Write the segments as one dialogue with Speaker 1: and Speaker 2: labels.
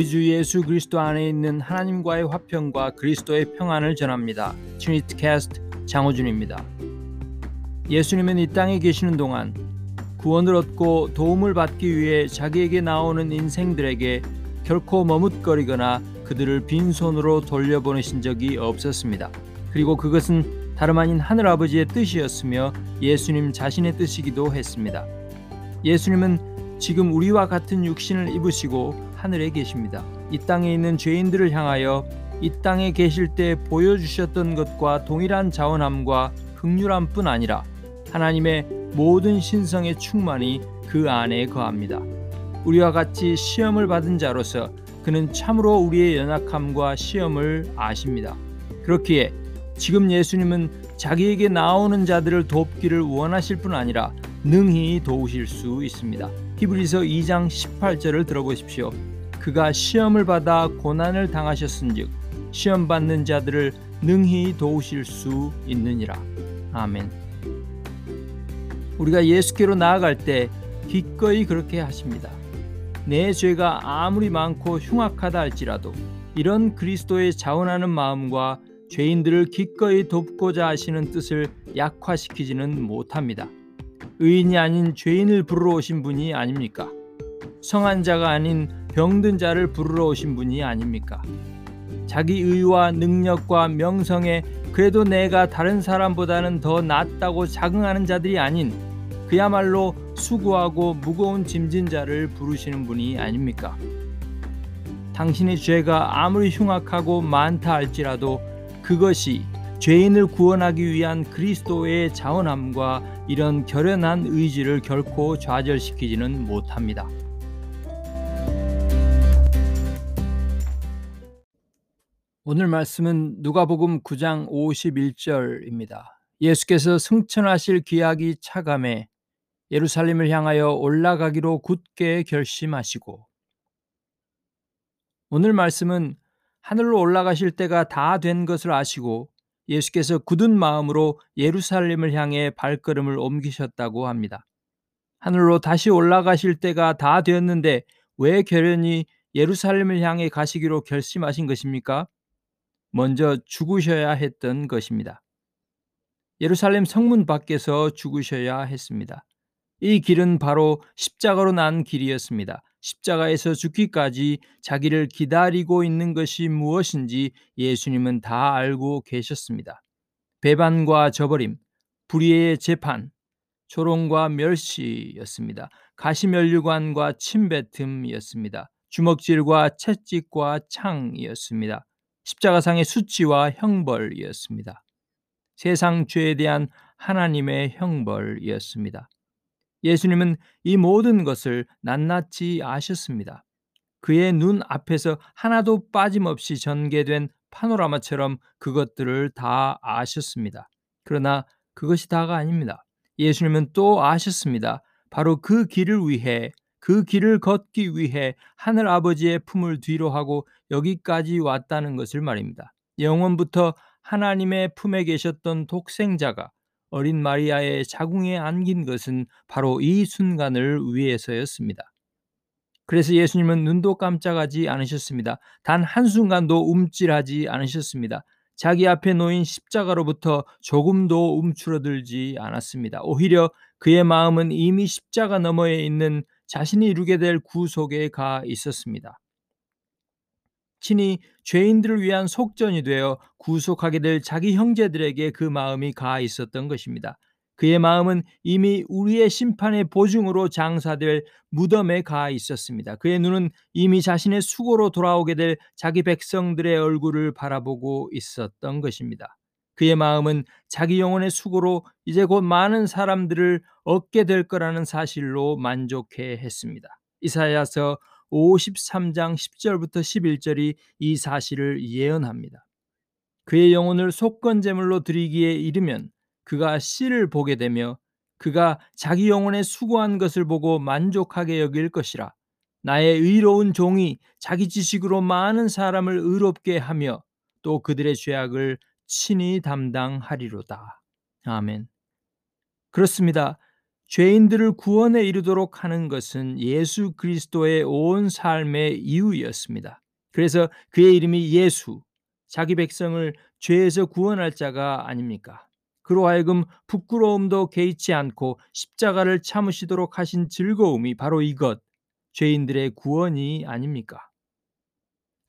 Speaker 1: 우리 주 예수 그리스도 안에 있는 하나님과의 화평과 그리스도의 평안을 전합니다. 트리니티 캐스트 장호준입니다. 예수님은 이 땅에 계시는 동안 구원을 얻고 도움을 받기 위해 자기에게 나오는 인생들에게 결코 머뭇거리거나 그들을 빈손으로 돌려보내신 적이 없었습니다. 그리고 그것은 다름 아닌 하늘 아버지의 뜻이었으며 예수님 자신의 뜻이기도 했습니다. 예수님은 지금 우리와 같은 육신을 입으시고 하늘에 계십니다. 이 땅에 있는 죄인들을 향하여 이 땅에 계실 때 보여주셨던 것과 동일한 자원함과 극률함뿐 아니라 하나님의 모든 신성의 충만이 그 안에 거합니다. 우리와 같이 시험을 받은 자로서 그는 참으로 우리의 연약함과 시험을 아십니다. 그렇기에 지금 예수님은 자기에게 나오는 자들을 돕기를 원하실 뿐 아니라 능히 도우실 수 있습니다. 히브리서 2장 18절을 들어보십시오. 그가 시험을 받아 고난을 당하셨은즉 시험 받는 자들을 능히 도우실 수 있느니라. 아멘. 우리가 예수께로 나아갈 때 기꺼이 그렇게 하십니다. 내 죄가 아무리 많고 흉악하다 할지라도 이런 그리스도의 자원하는 마음과 죄인들을 기꺼이 돕고자 하시는 뜻을 약화시키지는 못합니다. 의인이 아닌 죄인을 부르러 오신 분이 아닙니까? 성한 자가 아닌 병든 자를 부르러 오신 분이 아닙니까? 자기 의와 능력과 명성에 그래도 내가 다른 사람보다는 더 낫다고 자긍하는 자들이 아닌 그야말로 수고하고 무거운 짐진 자를 부르시는 분이 아닙니까? 당신의 죄가 아무리 흉악하고 많다 할지라도 그것이 죄인을 구원하기 위한 그리스도의 자원함과 이런 결연한 의지를 결코 좌절시키지는 못합니다. 오늘 말씀은 누가복음 9장 51절입니다. 예수께서 승천하실 기약이 차감해 예루살렘을 향하여 올라가기로 굳게 결심하시고 오늘 말씀은 하늘로 올라가실 때가 다 된 것을 아시고 예수께서 굳은 마음으로 예루살렘을 향해 발걸음을 옮기셨다고 합니다. 하늘로 다시 올라가실 때가 다 되었는데 왜 결연히 예루살렘을 향해 가시기로 결심하신 것입니까? 먼저 죽으셔야 했던 것입니다. 예루살렘 성문 밖에서 죽으셔야 했습니다. 이 길은 바로 십자가로 난 길이었습니다. 십자가에서 죽기까지 자기를 기다리고 있는 것이 무엇인지 예수님은 다 알고 계셨습니다. 배반과 저버림, 불의의 재판, 조롱과 멸시였습니다. 가시면류관과 침뱉음이었습니다. 주먹질과 채찍과 창이었습니다. 십자가상의 수치와 형벌이었습니다. 세상 죄에 대한 하나님의 형벌이었습니다. 예수님은 이 모든 것을 낱낱이 아셨습니다. 그의 눈 앞에서 하나도 빠짐없이 전개된 파노라마처럼 그것들을 다 아셨습니다. 그러나 그것이 다가 아닙니다. 예수님은 또 아셨습니다. 바로 그 길을 위해 그 길을 걷기 위해 하늘 아버지의 품을 뒤로 하고 여기까지 왔다는 것을 말입니다. 영원부터 하나님의 품에 계셨던 독생자가 어린 마리아의 자궁에 안긴 것은 바로 이 순간을 위해서였습니다. 그래서 예수님은 눈도 깜짝하지 않으셨습니다. 단 한순간도 움찔하지 않으셨습니다. 자기 앞에 놓인 십자가로부터 조금도 움츠러들지 않았습니다. 오히려 그의 마음은 이미 십자가 너머에 있는 자신이 이루게 될 구속에 가 있었습니다. 친히 죄인들을 위한 속전이 되어 구속하게 될 자기 형제들에게 그 마음이 가 있었던 것입니다. 그의 마음은 이미 우리의 심판의 보증으로 장사될 무덤에 가 있었습니다. 그의 눈은 이미 자신의 수고로 돌아오게 될 자기 백성들의 얼굴을 바라보고 있었던 것입니다. 그의 마음은 자기 영혼의 수고로 이제 곧 많은 사람들을 얻게 될 거라는 사실로 만족해 했습니다. 이사야서 53장 10절부터 11절이 이 사실을 예언합니다. 그의 영혼을 속건제물로 드리기에 이르면 그가 씨를 보게 되며 그가 자기 영혼의 수고한 것을 보고 만족하게 여길 것이라. 나의 의로운 종이 자기 지식으로 많은 사람을 의롭게 하며 또 그들의 죄악을 친히 담당하리로다. 아멘. 그렇습니다. 죄인들을 구원에 이르도록 하는 것은 예수 그리스도의 온 삶의 이유였습니다. 그래서 그의 이름이 예수, 자기 백성을 죄에서 구원할 자가 아닙니까? 그로 하여금 부끄러움도 개의치 않고 십자가를 참으시도록 하신 즐거움이 바로 이것, 죄인들의 구원이 아닙니까?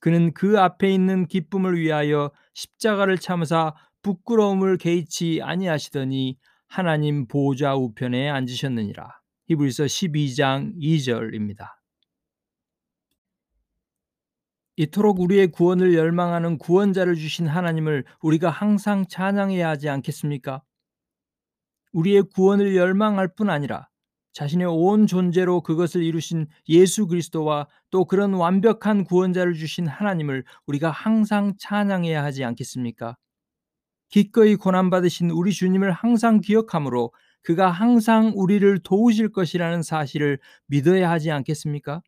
Speaker 1: 그는 그 앞에 있는 기쁨을 위하여 십자가를 참으사 부끄러움을 개의치 아니하시더니 하나님 보좌 우편에 앉으셨느니라. 히브리서 12장 2절입니다. 이토록 우리의 구원을 열망하는 구원자를 주신 하나님을 우리가 항상 찬양해야 하지 않겠습니까? 우리의 구원을 열망할 뿐 아니라 자신의 온 존재로 그것을 이루신 예수 그리스도와 또 그런 완벽한 구원자를 주신 하나님을 우리가 항상 찬양해야 하지 않겠습니까? 기꺼이 고난받으신 우리 주님을 항상 기억하므로 그가 항상 우리를 도우실 것이라는 사실을 믿어야 하지 않겠습니까?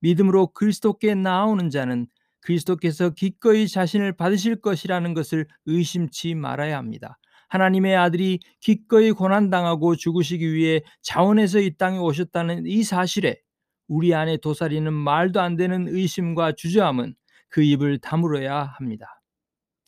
Speaker 1: 믿음으로 그리스도께 나오는 자는 그리스도께서 기꺼이 자신을 받으실 것이라는 것을 의심치 말아야 합니다. 하나님의 아들이 기꺼이 고난당하고 죽으시기 위해 자원해서 이 땅에 오셨다는 이 사실에 우리 안에 도사리는 말도 안 되는 의심과 주저함은 그 입을 다물어야 합니다.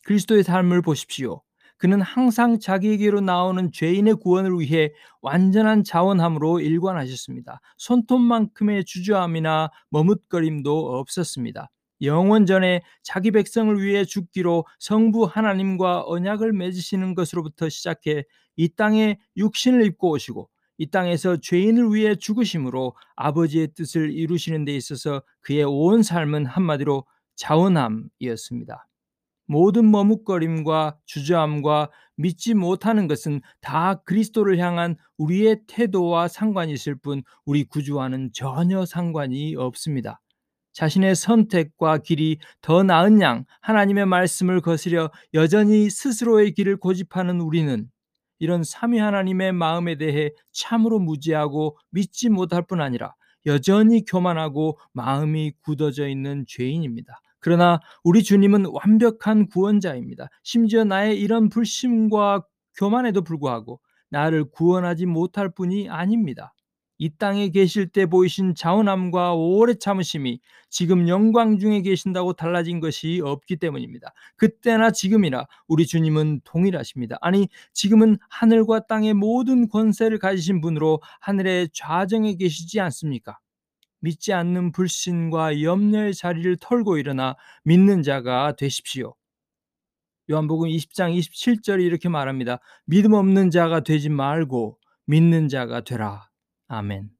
Speaker 1: 그리스도의 삶을 보십시오. 그는 항상 자기에게로 나오는 죄인의 구원을 위해 완전한 자원함으로 일관하셨습니다. 손톱만큼의 주저함이나 머뭇거림도 없었습니다. 영원 전에 자기 백성을 위해 죽기로 성부 하나님과 언약을 맺으시는 것으로부터 시작해 이 땅에 육신을 입고 오시고 이 땅에서 죄인을 위해 죽으심으로 아버지의 뜻을 이루시는 데 있어서 그의 온 삶은 한마디로 자원함이었습니다. 모든 머뭇거림과 주저함과 믿지 못하는 것은 다 그리스도를 향한 우리의 태도와 상관이 있을 뿐 우리 구주와는 전혀 상관이 없습니다. 자신의 선택과 길이 더 나은 양 하나님의 말씀을 거스려 여전히 스스로의 길을 고집하는 우리는 이런 삼위 하나님의 마음에 대해 참으로 무지하고 믿지 못할 뿐 아니라 여전히 교만하고 마음이 굳어져 있는 죄인입니다. 그러나 우리 주님은 완벽한 구원자입니다. 심지어 나의 이런 불심과 교만에도 불구하고 나를 구원하지 못할 뿐이 아닙니다. 이 땅에 계실 때 보이신 자원함과 오래 참으심이 지금 영광 중에 계신다고 달라진 것이 없기 때문입니다. 그때나 지금이나 우리 주님은 동일하십니다. 아니, 지금은 하늘과 땅의 모든 권세를 가지신 분으로 하늘의 좌정에 계시지 않습니까? 믿지 않는 불신과 염려의 자리를 털고 일어나 믿는 자가 되십시오. 요한복음 20장 27절이 이렇게 말합니다. 믿음 없는 자가 되지 말고 믿는 자가 되라. 아멘.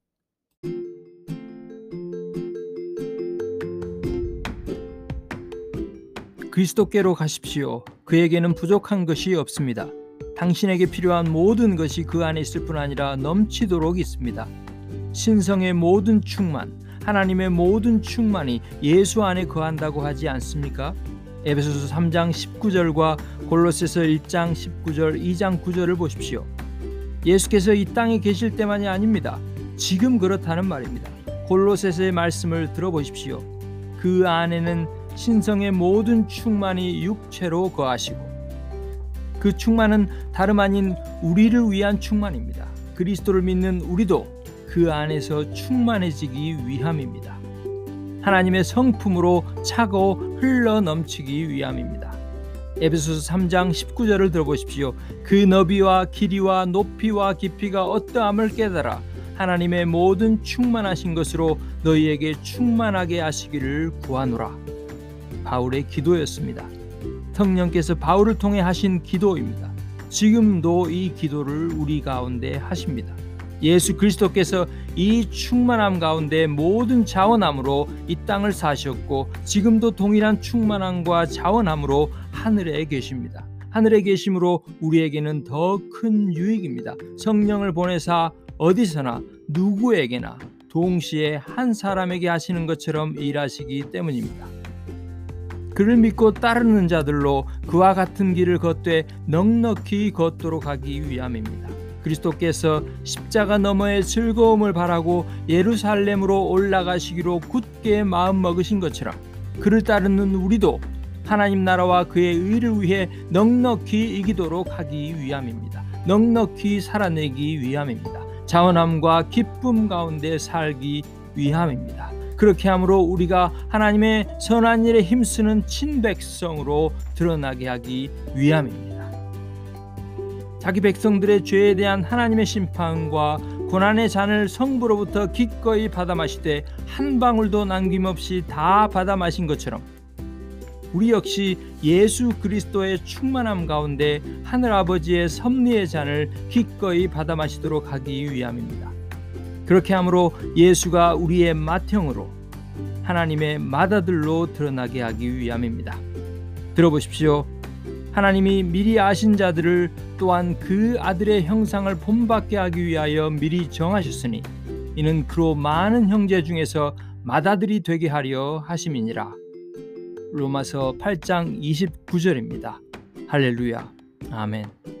Speaker 1: 그리스도께로 가십시오. 그에게는 부족한 것이 없습니다. 당신에게 필요한 모든 것이 그 안에 있을 뿐 아니라 넘치도록 있습니다. 신성의 모든 충만, 하나님의 모든 충만이 예수 안에 거한다고 하지 않습니까? 에베소서 3장 19절과 골로새서 1장 19절, 2장 9절을 보십시오. 예수께서 이 땅에 계실 때만이 아닙니다. 지금 그렇다는 말입니다. 골로새서의 말씀을 들어보십시오. 그 안에는 신성의 모든 충만이 육체로 거하시고 그 충만은 다름 아닌 우리를 위한 충만입니다. 그리스도를 믿는 우리도 그 안에서 충만해지기 위함입니다. 하나님의 성품으로 차고 흘러 넘치기 위함입니다. 에베소서 3장 19절을 들어보십시오. 그 너비와 길이와 높이와 깊이가 어떠함을 깨달아 하나님의 모든 충만하신 것으로 너희에게 충만하게 하시기를 구하노라. 바울의 기도였습니다. 성령께서 바울을 통해 하신 기도입니다. 지금도 이 기도를 우리 가운데 하십니다. 예수 그리스도께서 이 충만함 가운데 모든 자원함으로 이 땅을 사셨고 지금도 동일한 충만함과 자원함으로 하늘에 계십니다. 하늘에 계심으로 우리에게는 더 큰 유익입니다. 성령을 보내사 어디서나 누구에게나 동시에 한 사람에게 하시는 것처럼 일하시기 때문입니다. 그를 믿고 따르는 자들로 그와 같은 길을 걷되 넉넉히 걷도록 하기 위함입니다. 그리스도께서 십자가 너머의 즐거움을 바라고 예루살렘으로 올라가시기로 굳게 마음 먹으신 것처럼 그를 따르는 우리도 하나님 나라와 그의 의를 위해 넉넉히 이기도록 하기 위함입니다. 넉넉히 살아내기 위함입니다. 자원함과 기쁨 가운데 살기 위함입니다. 그렇게 함으로 우리가 하나님의 선한 일에 힘쓰는 친백성으로 드러나게 하기 위함입니다. 자기 백성들의 죄에 대한 하나님의 심판과 고난의 잔을 성부로부터 기꺼이 받아 마시되 한 방울도 남김없이 다 받아 마신 것처럼 우리 역시 예수 그리스도의 충만함 가운데 하늘 아버지의 섭리의 잔을 기꺼이 받아 마시도록 하기 위함입니다. 그렇게 함으로 예수가 우리의 맏형으로 하나님의 맏아들로 드러나게 하기 위함입니다. 들어보십시오. 하나님이 미리 아신 자들을 또한 그 아들의 형상을 본받게 하기 위하여 미리 정하셨으니 이는 그로 많은 형제 중에서 맏아들이 되게 하려 하심이니라. 로마서 8장 29절입니다. 할렐루야. 아멘.